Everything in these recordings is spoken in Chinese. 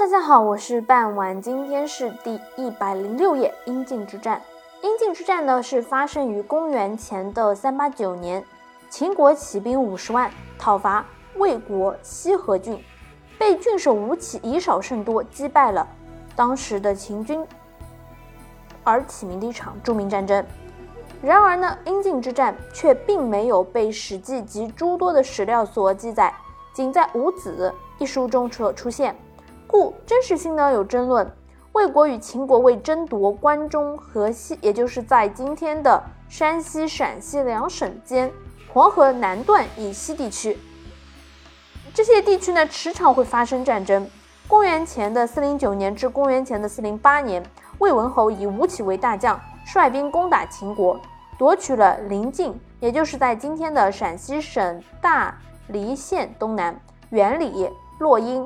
大家好，我是半晚，今天是第一百零六页，阴晋之战。阴晋之战呢，是发生于公元前的三八九年，秦国起兵五十万讨伐魏国西河郡，被郡守吴起以少胜多击败了当时的秦军，而起名的一场著名战争。然而呢，阴晋之战却并没有被《史记》及诸多的史料所记载，仅在《吴子》一书中出出现。故真实性呢有争论。魏国与秦国为争夺关中河西，也就是在今天的山西、陕西两省间黄河南段以西地区，这些地区呢时常会发生战争。公元前的四零九年至公元前的四零八年，魏文侯以吴起为大将，率兵攻打秦国，夺取了临晋，也就是在今天的陕西省大黎县东南、原里、洛阴。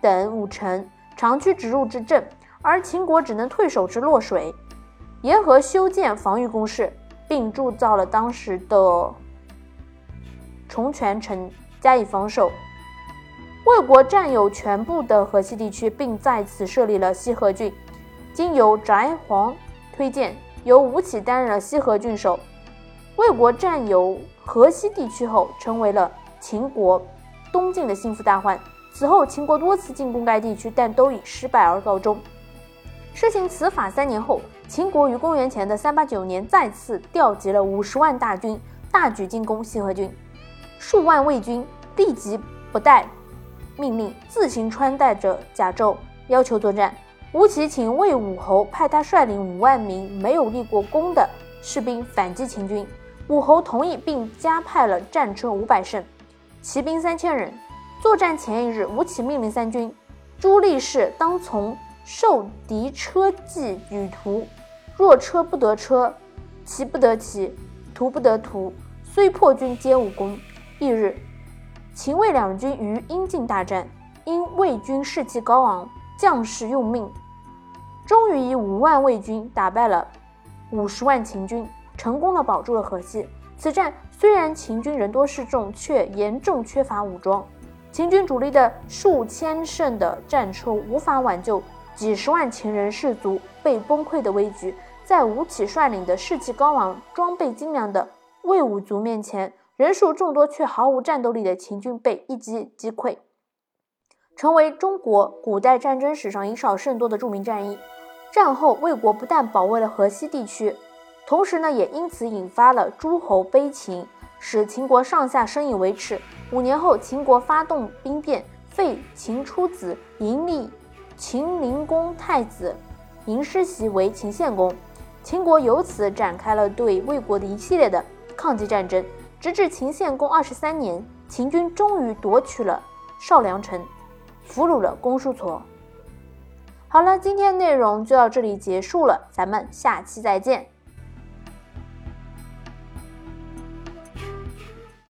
等五城长驱直入之阵，而秦国只能退守至洛水，沿河修建防御工事，并铸造了当时的重泉城加以防守。魏国占有全部的河西地区，并在此设立了西河郡。经由翟璜推荐，由吴起担任了西河郡守。魏国占有河西地区后，成为了秦国东晋的心腹大患。此后，秦国多次进攻该地区，但都以失败而告终。施行此法三年后，秦国于公元前的三八九年再次调集了五十万大军，大举进攻西河郡。数万魏军立即不待命令，自行穿戴着甲胄，要求作战。吴起请魏武侯派他率领五万名没有立过功的士兵反击秦军，武侯同意，并加派了战车五百乘，骑兵三千人。作战前一日，吴起命令三军诸力士当从受敌车骑与图，若车不得车，骑不得骑，图不得图，虽破军皆无功。翌日，秦魏两军于阴晋大战，因魏军士气高昂，将士用命，终于以五万魏军打败了五十万秦军，成功的保住了河西。此战虽然秦军人多势众，却严重缺乏武装。秦军主力的数千乘的战车无法挽救几十万秦人士卒被崩溃的危局，在吴起率领的士气高昂、装备精良的魏武卒面前，人数众多却毫无战斗力的秦军被一击击溃，成为中国古代战争史上以少胜多的著名战役。战后，魏国不但保卫了河西地区，同时呢，也因此引发了诸侯悲秦。使秦国上下深以为耻。五年后，秦国发动兵变，废秦出子迎立秦灵公太子嬴师袭为秦献公。秦国由此展开了对魏国的一系列的抗击战争，直至秦献公二十三年，秦军终于夺取了少梁城，俘虏了公叔痤。好了，今天内容就到这里结束了，咱们下期再见。